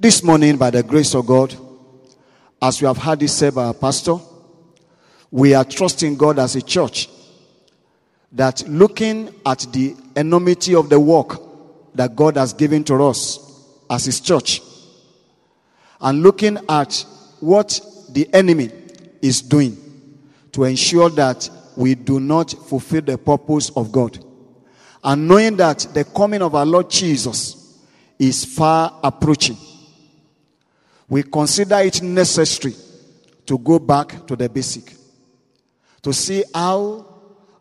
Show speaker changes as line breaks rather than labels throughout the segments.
This morning, by the grace of God, as we have had this said by our pastor, we are trusting God as a church that looking at the enormity of the work that God has given to us as His church, and looking at what the enemy is doing to ensure that we do not fulfill the purpose of God, and knowing that the coming of our Lord Jesus is far approaching, we consider it necessary to go back to the basic, to see how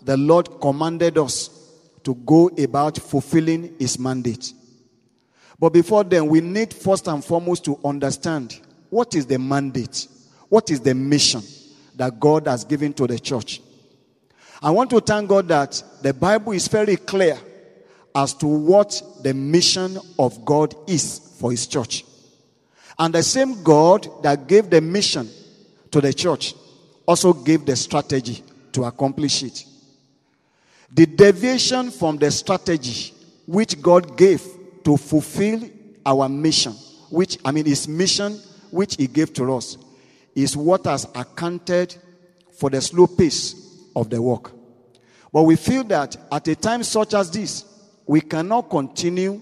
the Lord commanded us to go about fulfilling His mandate. But before then, we need first and foremost to understand what is the mandate, what is the mission that God has given to the church. I want to thank God that the Bible is very clear as to what the mission of God is for His church. And the same God that gave the mission to the church also gave the strategy to accomplish it. The deviation from the strategy which God gave to fulfill our mission, which, I mean, his mission which he gave to us, is what has accounted for the slow pace of the work. But we feel that at a time such as this, we cannot continue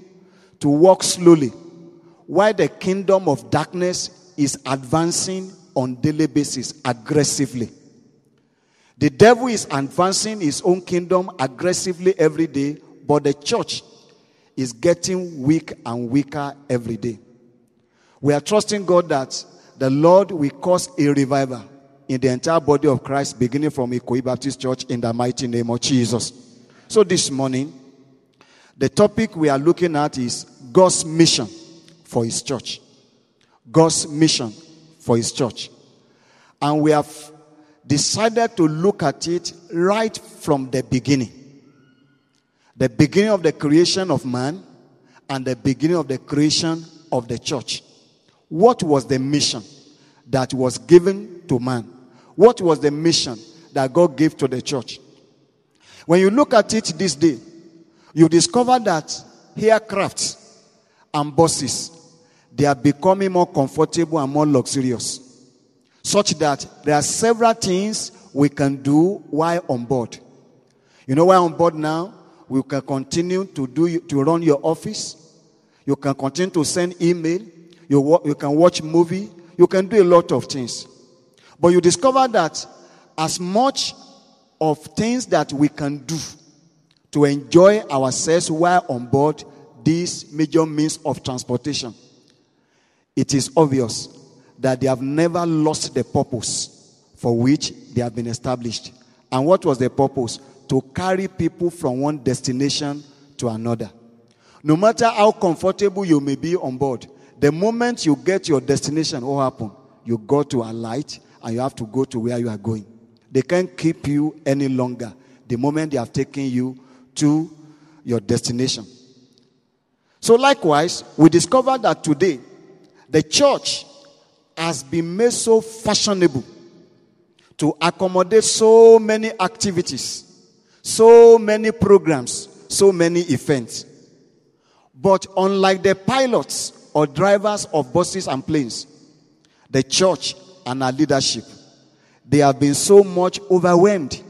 to walk slowly while the kingdom of darkness is advancing on daily basis aggressively. The devil is advancing his own kingdom aggressively every day, but the church is getting weak and weaker every day. We are trusting God that the Lord will cause a revival in the entire body of Christ, beginning from Ikoyi Baptist Church, in the mighty name of Jesus. So this morning, the topic we are looking at is God's mission for His church. God's mission for His church. And we have decided to look at it right from the beginning. The beginning of the creation of man and the beginning of the creation of the church. What was the mission that was given to man? What was the mission that God gave to the church? When you look at it this day, you discover that aircrafts and buses they are becoming more comfortable and more luxurious such that there are several things we can do while on board. You know why on board now? We can continue to do to run your office. You can continue to send email. You, you can watch movie. You can do a lot of things. But you discover that as much of things that we can do to enjoy ourselves while on board these major means of transportation, it is obvious that they have never lost the purpose for which they have been established. And what was the purpose? To carry people from one destination to another. No matter how comfortable you may be on board, the moment you get your destination, what happen? You go to alight and you have to go to where you are going. They can't keep you any longer the moment they have taken you to your destination. So, likewise, we discover that today the church has been made so fashionable to accommodate so many activities, so many programs, so many events. But unlike the pilots or drivers of buses and planes, the church and our leadership, they have been so much overwhelmed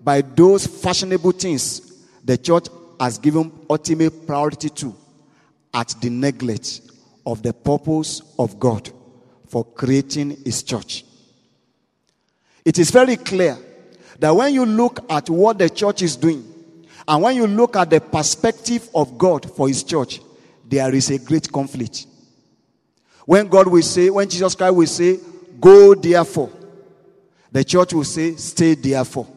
by those fashionable things the church has given ultimate priority to at the neglect of the purpose of God for creating his church. It is very clear that when you look at what the church is doing and when you look at the perspective of God for his church, there is a great conflict. When God will say, when Jesus Christ will say, Go therefore, the church will say, Stay therefore.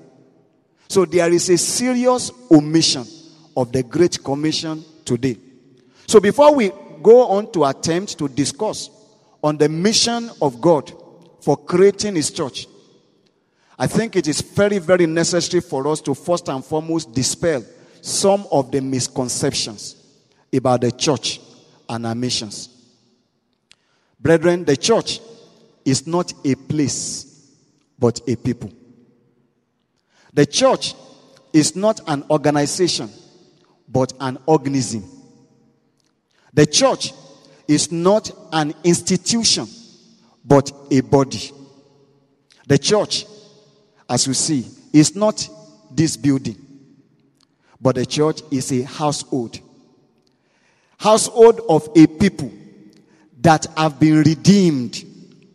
So there is a serious omission of the Great Commission today. So before we go on to attempt to discuss on the mission of God for creating His church, I think it is very, very necessary for us to first and foremost dispel some of the misconceptions about the church and our missions. Brethren, the church is not a place, but a people. The church is not an organization, but an organism. The church is not an institution, but a body. The church, as we see, is not this building, but the church is a household. Household of a people that have been redeemed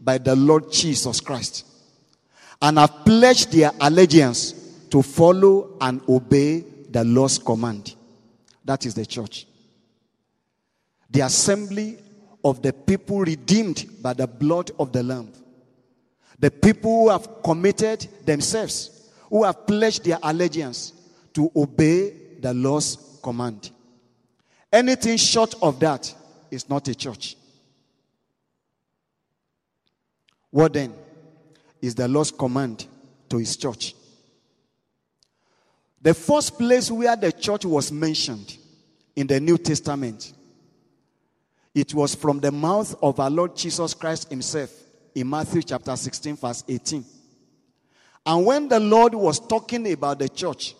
by the Lord Jesus Christ and have pledged their allegiance to follow and obey the Lord's command. That is the church. The assembly of the people redeemed by the blood of the Lamb. The people who have committed themselves, who have pledged their allegiance to obey the Lord's command. Anything short of that is not a church. What then is the Lord's command to his church? The first place where the church was mentioned in the New Testament, it was from the mouth of our Lord Jesus Christ himself in Matthew chapter 16, verse 18. And when the Lord was talking about the church,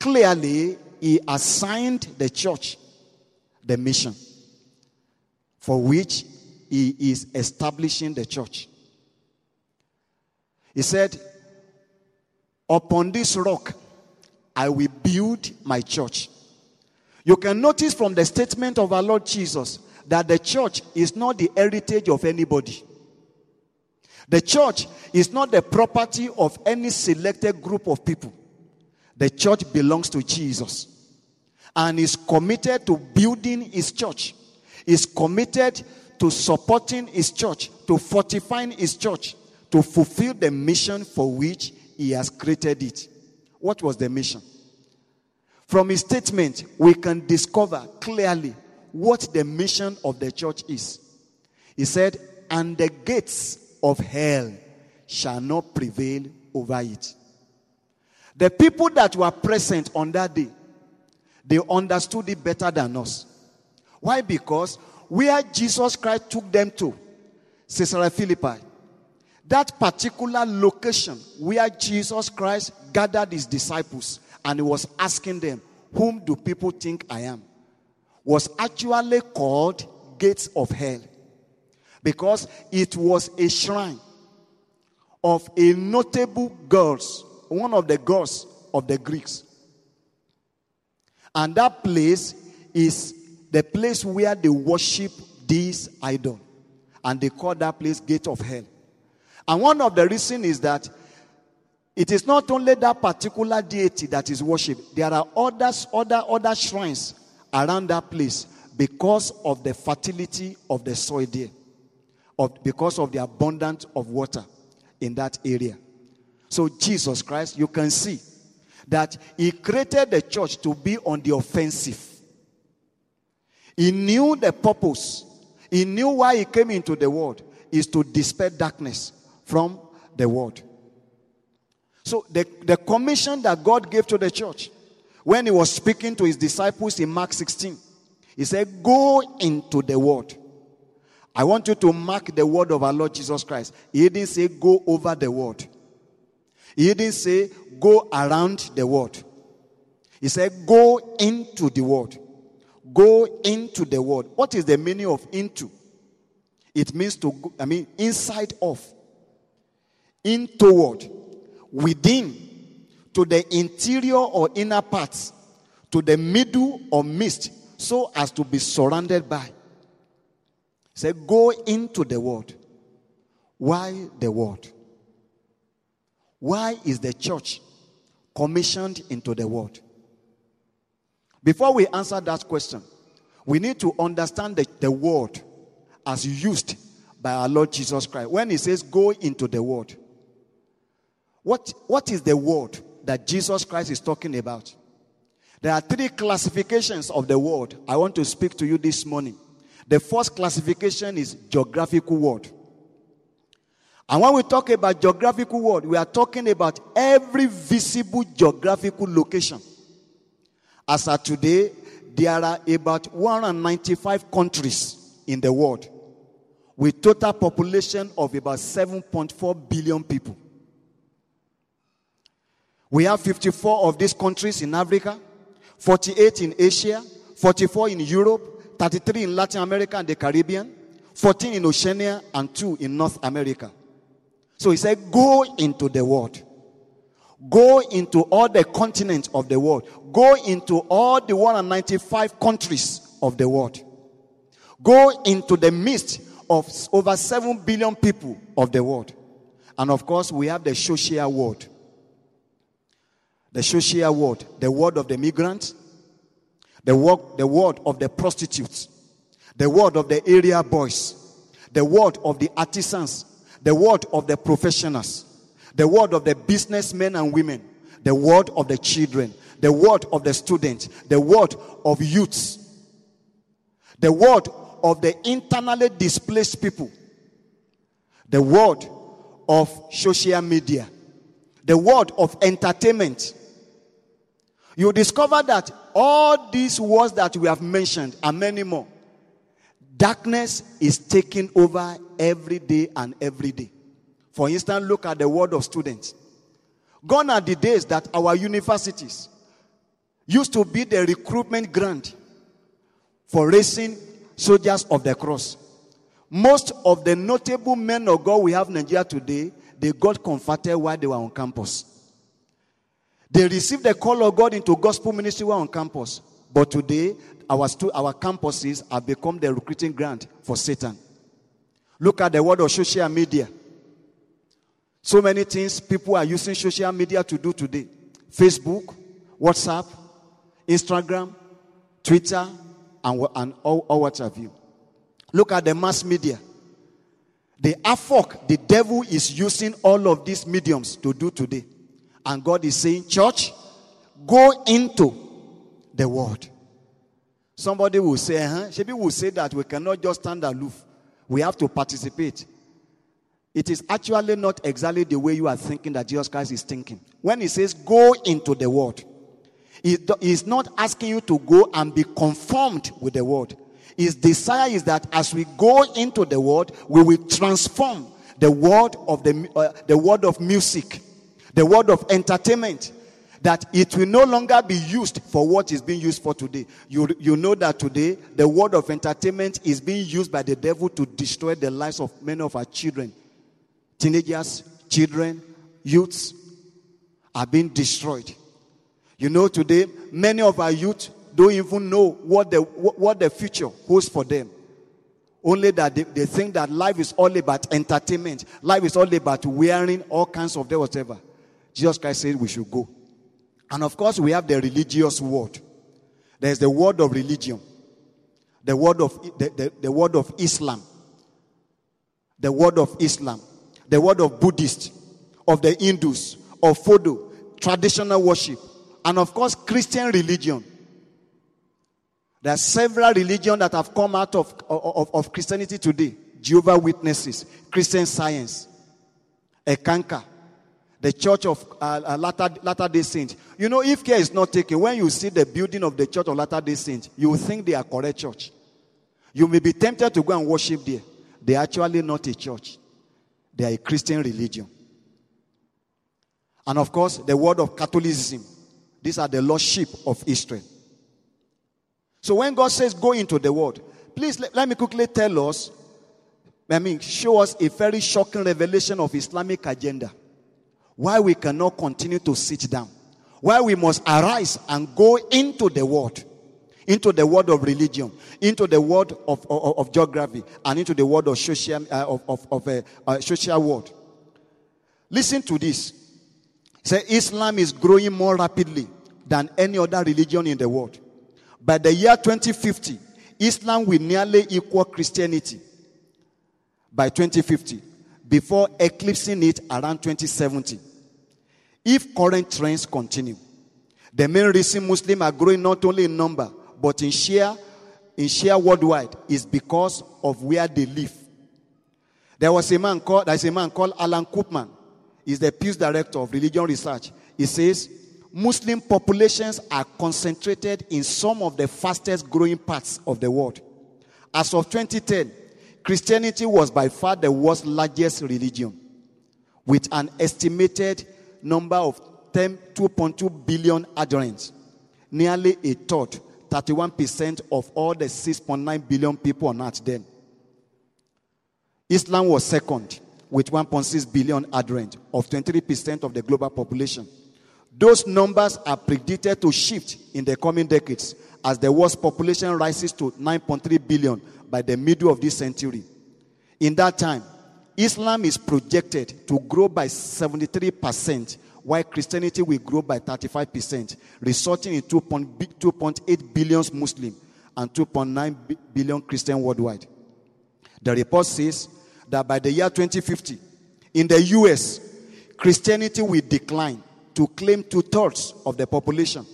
clearly he assigned the church the mission for which he is establishing the church. He said, Upon this rock I will build my church. You can notice from the statement of our Lord Jesus that the church is not the heritage of anybody. The church is not the property of any selected group of people. The church belongs to Jesus and is committed to building his church, is committed to supporting his church, to fortifying his church, to fulfill the mission for which he has created it. What was the mission? From his statement, we can discover clearly what the mission of the church is. He said, And the gates of hell shall not prevail over it. The people that were present on that day, they understood it better than us. Why? Because where Jesus Christ took them to, Caesarea Philippi, that particular location where Jesus Christ gathered his disciples and he was asking them, Whom do people think I am? was actually called Gates of Hell because it was a shrine of a notable girls, one of the gods of the Greeks. And that place is the place where they worship this idol. And they call that place Gate of Hell. And one of the reasons is that it is not only that particular deity that is worshipped. There are others, other, other shrines around that place because of the fertility of the soil there, of, because of the abundance of water in that area. So, Jesus Christ, you can see that He created the church to be on the offensive. He knew the purpose, He knew why He came into the world is to dispel darkness from the world. So, the, the commission that God gave to the church when he was speaking to his disciples in Mark 16, he said, Go into the world. I want you to mark the word of our Lord Jesus Christ. He didn't say go over the world. He didn't say go around the world. He said go into the world. Go into the world. What is the meaning of into? It means to I mean inside of. In toward. Within to the interior or inner parts, to the middle or midst, so as to be surrounded by. Say, go into the world. Why the world? Why is the church commissioned into the world? Before we answer that question, we need to understand the, the word as used by our Lord Jesus Christ. When he says go into the world, what, what is the word? that Jesus Christ is talking about. There are three classifications of the word I want to speak to you this morning. The first classification is geographical word. And when we talk about geographical word, we are talking about every visible geographical location. As of today, there are about 195 countries in the world with total population of about 7.4 billion people. We have 54 of these countries in Africa, 48 in Asia, 44 in Europe, 33 in Latin America and the Caribbean, 14 in Oceania, and 2 in North America. So he said, Go into the world. Go into all the continents of the world. Go into all the 195 countries of the world. Go into the midst of over 7 billion people of the world. And of course, we have the social world. The social world, the world of the migrants, the word, the word of the prostitutes, the word of the area boys, the word of the artisans, the word of the professionals, the word of the businessmen and women, the word of the children, the word of the students, the word of youths, the word of the internally displaced people, the word of social media, the word of entertainment. You discover that all these words that we have mentioned and many more, darkness is taking over every day and every day. For instance, look at the word of students. Gone are the days that our universities used to be the recruitment ground for raising soldiers of the cross. Most of the notable men of God we have in Nigeria today, they got converted while they were on campus. They received the call of God into gospel ministry while on campus. But today, our, stu- our campuses have become the recruiting ground for Satan. Look at the world of social media. So many things people are using social media to do today Facebook, WhatsApp, Instagram, Twitter, and, and all, all what have you. Look at the mass media. The AFOC, the devil is using all of these mediums to do today. And God is saying, Church, go into the world. Somebody will say, huh? Shebi will say that we cannot just stand aloof. We have to participate. It is actually not exactly the way you are thinking that Jesus Christ is thinking. When he says, go into the world, he is not asking you to go and be conformed with the world. His desire is that as we go into the world, we will transform the world of the, uh, the world of music, the world of entertainment, that it will no longer be used for what is being used for today. You, you know that today the world of entertainment is being used by the devil to destroy the lives of many of our children. Teenagers, children, youths are being destroyed. You know, today many of our youth don't even know what the, what the future holds for them. Only that they, they think that life is all about entertainment. Life is all about wearing all kinds of whatever. Jesus Christ said we should go. And of course, we have the religious word. There's the word of religion, the word of the, the, the word of Islam, the word of Islam, the word of Buddhist, of the Hindus, of Fodo, traditional worship, and of course, Christian religion. There are several religions that have come out of, of, of Christianity today. Jehovah Witnesses, Christian Science, Eckankar, the church of uh, uh, Latter, Latter day Saints. You know, if care is not taken, when you see the building of the church of Latter day Saints, you think they are correct church. You may be tempted to go and worship there. They are actually not a church, they are a Christian religion. And of course, the word of Catholicism. These are the lost sheep of Israel. So when God says go into the world, please let, let me quickly tell us, I mean, show us a very shocking revelation of Islamic agenda why we cannot continue to sit down, why we must arise and go into the world, into the world of religion, into the world of, of, of geography, and into the world of social, uh, of, of, of uh, uh, social world. Listen to this. Say Islam is growing more rapidly than any other religion in the world. By the year 2050, Islam will nearly equal Christianity. By 2050, before eclipsing it around 2070. If current trends continue, the main reason Muslims are growing not only in number but in share, in share worldwide is because of where they live. There was a man called there's a man called Alan Cooperman. He's the Pew Director of Religion Research. He says Muslim populations are concentrated in some of the fastest growing parts of the world. As of 2010, Christianity was by far the world's largest religion, with an estimated number of 10, 2.2 billion adherents, nearly a third, 31% of all the 6.9 billion people on earth then. Islam was second with 1.6 billion adherents of 23% of the global population. Those numbers are predicted to shift in the coming decades as the world's population rises to 9.3 billion by the middle of this century. In that time, Islam is projected to grow by 73%, while Christianity will grow by 35%, resulting in 2.8 billion Muslims and 2.9 billion Christians worldwide. The report says that by the year 2050, in the US, Christianity will decline to claim two thirds of the population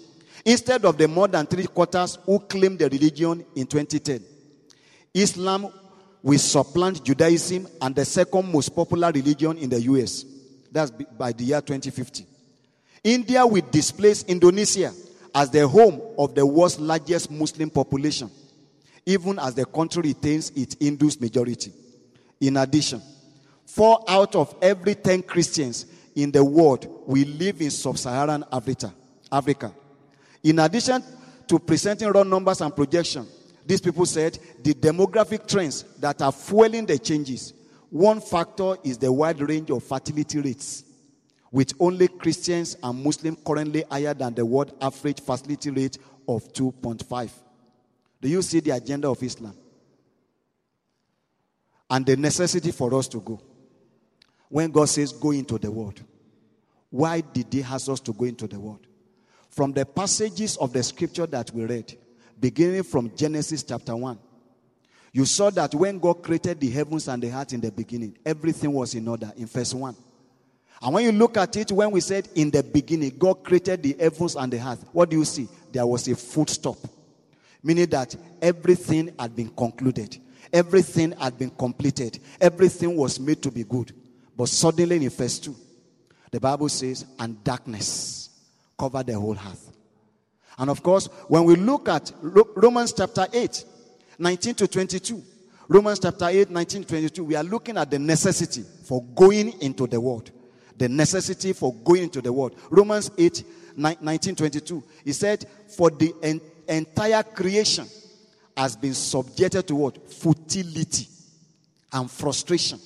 instead of the more than three quarters who claimed the religion in 2010. Islam will supplant Judaism and the second most popular religion in the US. That's by the year 2050. India will displace Indonesia as the home of the world's largest Muslim population, even as the country retains its Hindu majority. In addition, four out of every 10 Christians in the world will live in sub Saharan Africa. Africa. In addition to presenting raw numbers and projections, these people said the demographic trends that are fueling the changes. One factor is the wide range of fertility rates, with only Christians and Muslims currently higher than the world average fertility rate of 2.5. Do you see the agenda of Islam? And the necessity for us to go. When God says, go into the world, why did He ask us to go into the world? From the passages of the scripture that we read, beginning from Genesis chapter 1. You saw that when God created the heavens and the earth in the beginning, everything was in order in verse 1. And when you look at it, when we said in the beginning, God created the heavens and the earth, what do you see? There was a full stop. Meaning that everything had been concluded, everything had been completed, everything was made to be good. But suddenly in verse 2, the Bible says, and darkness covered the whole earth. And of course, when we look at Romans chapter 8, 19 to 22, Romans chapter 8, 19 to 22, we are looking at the necessity for going into the world. The necessity for going into the world. Romans 8, 19, 22. He said, For the en- entire creation has been subjected to what? Futility and frustration.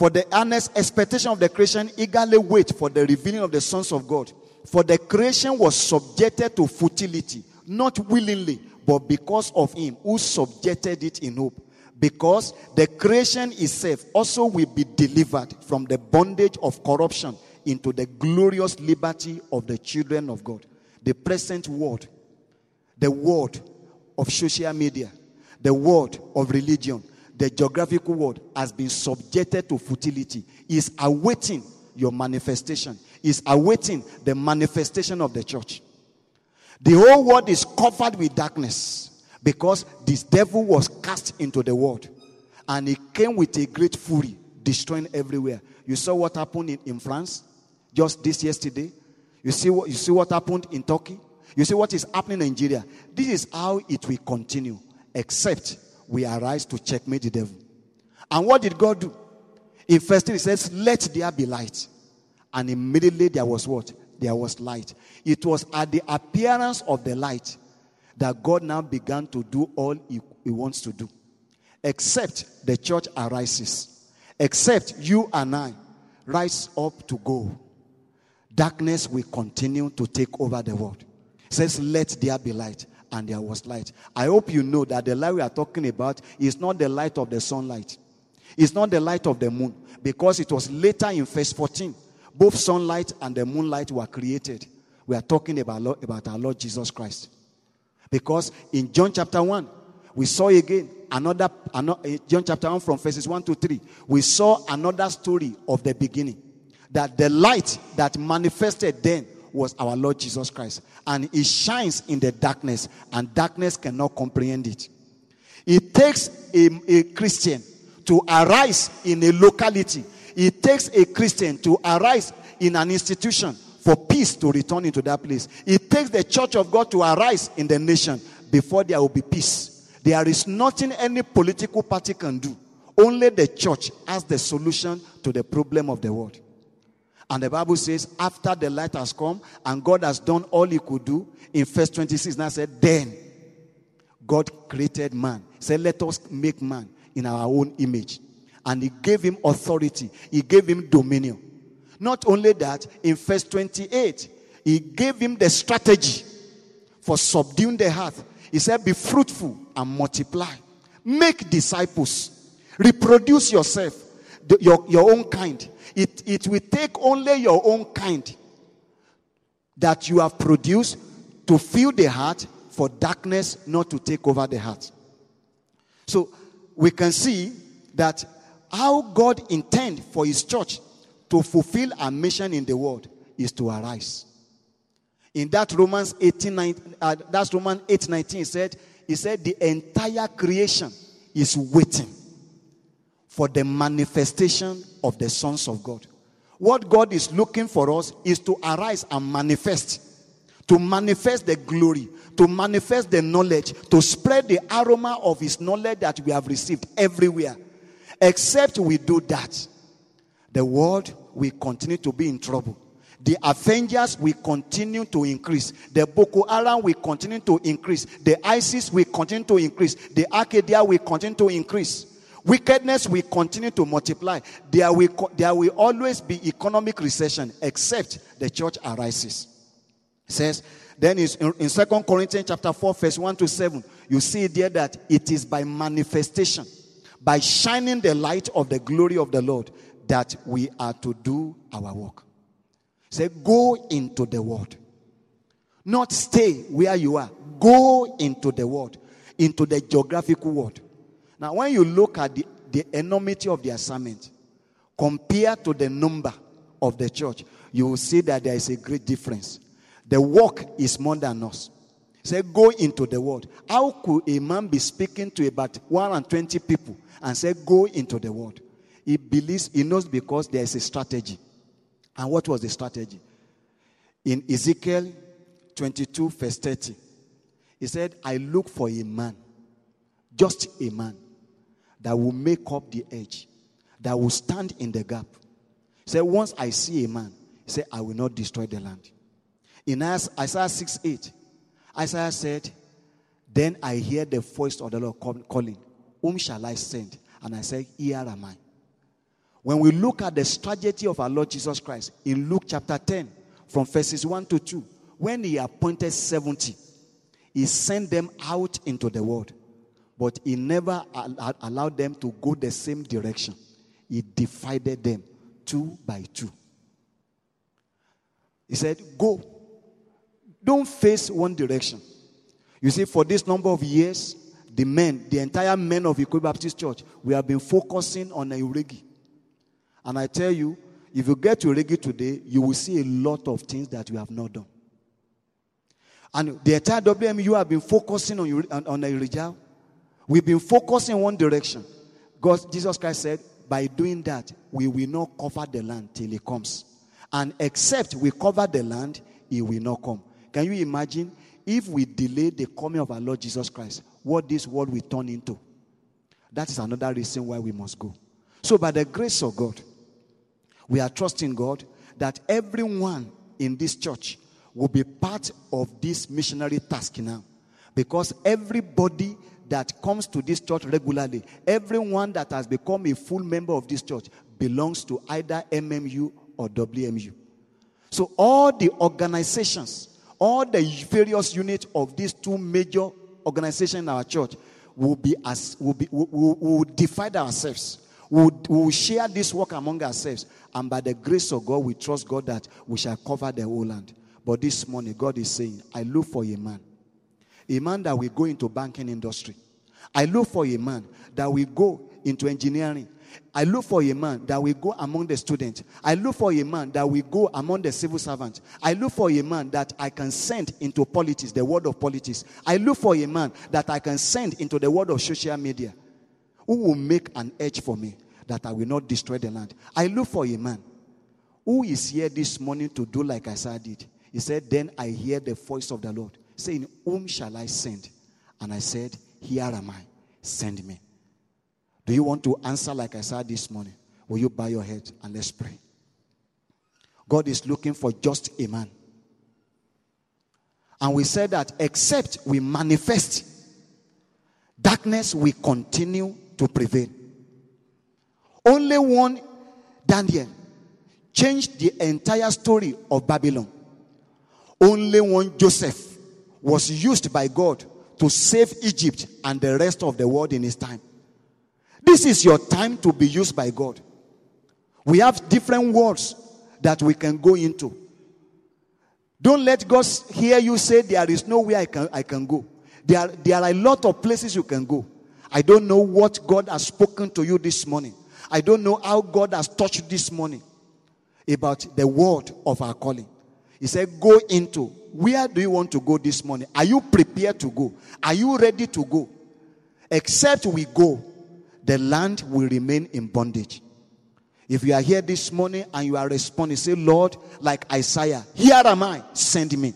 For the earnest expectation of the creation eagerly wait for the revealing of the sons of God. For the creation was subjected to futility, not willingly, but because of him who subjected it in hope. Because the creation itself also will be delivered from the bondage of corruption into the glorious liberty of the children of God. The present world, the world of social media, the world of religion, the geographical world has been subjected to futility, is awaiting your manifestation is awaiting the manifestation of the church. The whole world is covered with darkness because this devil was cast into the world and he came with a great fury, destroying everywhere. You saw what happened in, in France just this yesterday. You see what you see what happened in Turkey. You see what is happening in Nigeria. This is how it will continue, except we arise to checkmate the devil. And what did God do? In first thing, he says, Let there be light. And immediately there was what? There was light. It was at the appearance of the light that God now began to do all he, he wants to do. Except the church arises. Except you and I rise up to go. Darkness will continue to take over the world. It says, Let there be light. And there was light. I hope you know that the light we are talking about is not the light of the sunlight. It's not the light of the moon. Because it was later in verse 14 both sunlight and the moonlight were created. We are talking about, about our Lord Jesus Christ. Because in John chapter 1, we saw again another, another eh, John chapter 1 from verses 1 to 3, we saw another story of the beginning. That the light that manifested then was our Lord Jesus Christ. And it shines in the darkness, and darkness cannot comprehend it. It takes a, a Christian to arise in a locality it takes a Christian to arise in an institution for peace to return into that place. It takes the church of God to arise in the nation before there will be peace. There is nothing any political party can do. Only the church has the solution to the problem of the world. And the Bible says, after the light has come and God has done all he could do, in verse 26, now said, then God created man. He said, let us make man in our own image. And he gave him authority, he gave him dominion. Not only that, in verse 28, he gave him the strategy for subduing the earth. He said, Be fruitful and multiply, make disciples, reproduce yourself, your, your own kind. It, it will take only your own kind that you have produced to fill the heart for darkness not to take over the heart. So we can see that how God intend for his church to fulfill a mission in the world is to arise. In that Romans 18, uh, that's Romans 8 19 said, he said the entire creation is waiting for the manifestation of the sons of God. What God is looking for us is to arise and manifest, to manifest the glory, to manifest the knowledge, to spread the aroma of His knowledge that we have received everywhere. Except we do that, the world will continue to be in trouble. The Avengers will continue to increase. The Boko Haram will continue to increase. The ISIS will continue to increase. The Al-Qaeda will continue to increase. Wickedness will continue to multiply. There will, there will always be economic recession except the church arises. It says, then in, in 2 Corinthians chapter 4, verse 1 to 7, you see there that it is by manifestation, by shining the light of the glory of the Lord, that we are to do our work. Say, go into the world. Not stay where you are. Go into the world, into the geographical world. Now, when you look at the, the enormity of the assignment, compared to the number of the church, you will see that there is a great difference. The work is more than us. Say, go into the world. How could a man be speaking to about 120 people and say, go into the world? He believes, he knows because there is a strategy. And what was the strategy? In Ezekiel 22, verse 30, he said, I look for a man, just a man, that will make up the edge, that will stand in the gap. Say, Once I see a man, say, I will not destroy the land. In Isaiah 6 8, Isaiah said, Then I hear the voice of the Lord calling, Whom shall I send? And I said, Here am I. When we look at the strategy of our Lord Jesus Christ in Luke chapter 10, from verses 1 to 2, when he appointed 70, he sent them out into the world. But he never allowed them to go the same direction. He divided them two by two. He said, Go. Don't face one direction. You see, for this number of years, the men, the entire men of Ikoyi Baptist Church, we have been focusing on Nairegi. And I tell you, if you get to Regi today, you will see a lot of things that you have not done. And the entire WMU have been focusing on, on, on. We've been focusing in one direction. God, Jesus Christ said, by doing that, we will not cover the land till He comes. And except we cover the land, He will not come. Can you imagine if we delay the coming of our Lord Jesus Christ, what this world will turn into? That is another reason why we must go. So, by the grace of God, we are trusting God that everyone in this church will be part of this missionary task now. Because everybody that comes to this church regularly, everyone that has become a full member of this church belongs to either MMU or WMU. So all the organizations, all the various units of these two major organizations in our church will be as will be will, will, will divide ourselves. We will, will share this work among ourselves and by the grace of God, we trust God that we shall cover the whole land. But this morning, God is saying, I look for a man. A man that will go into banking industry. I look for a man that will go into engineering. I look for a man that will go among the students. I look for a man that will go among the civil servants. I look for a man that I can send into politics, the world of politics. I look for a man that I can send into the world of social media who will make an edge for me that I will not destroy the land. I look for a man who is here this morning to do like Isaiah did. He said, Then I hear the voice of the Lord saying, Whom shall I send? And I said, Here am I. Send me. Do you want to answer like I said this morning? Will you bow your head and let's pray? God is looking for just a man. And we said that except we manifest, darkness will continue to prevail. Only one Daniel changed the entire story of Babylon. Only one Joseph was used by God to save Egypt and the rest of the world in his time. This is your time to be used by God. We have different words that we can go into. Don't let God hear you say, There is no way I can, I can go. There there are a lot of places you can go. I don't know what God has spoken to you this morning. I don't know how God has touched this morning about the word of our calling. He said, Go into. Where do you want to go this morning? Are you prepared to go? Are you ready to go? Except we go, the land will remain in bondage. If you are here this morning and you are responding, say, Lord, like Isaiah, here am I, send me.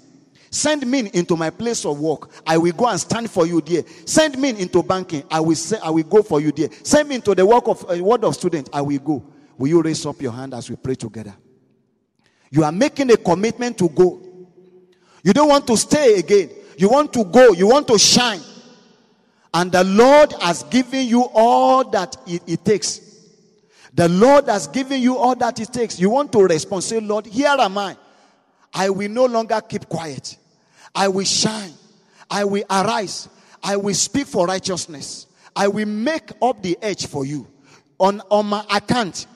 Send me into my place of work. I will go and stand for you there. Send me into banking. I will say, I will go for you there. Send me into the work of uh, word of student. I will go. Will you raise up your hand as we pray together? You are making a commitment to go. You don't want to stay again. You want to go. You want to shine. And the Lord has given you all that it, it takes. The Lord has given you all that it takes. You want to respond. Say, Lord, here am I. I will no longer keep quiet. I will shine. I will arise. I will speak for righteousness. I will make up the edge for you. On, on my account,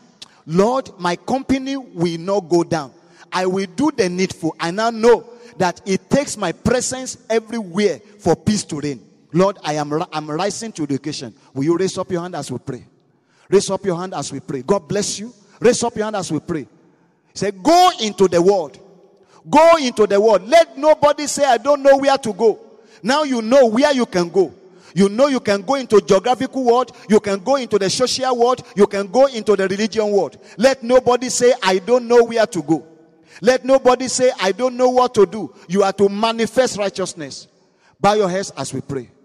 Lord, my company will not go down. I will do the needful. I now know that it takes my presence everywhere for peace to reign. Lord, I am I'm rising to the occasion. Will you raise up your hand as we pray? Raise up your hand as we pray. God bless you. Raise up your hand as we pray. Say, go into the world. Go into the world. Let nobody say, I don't know where to go. Now you know where you can go. You know you can go into geographical world, you can go into the social world, you can go into the religion world. Let nobody say, I don't know where to go. Let nobody say, I don't know what to do. You are to manifest righteousness. Bow your heads as we pray.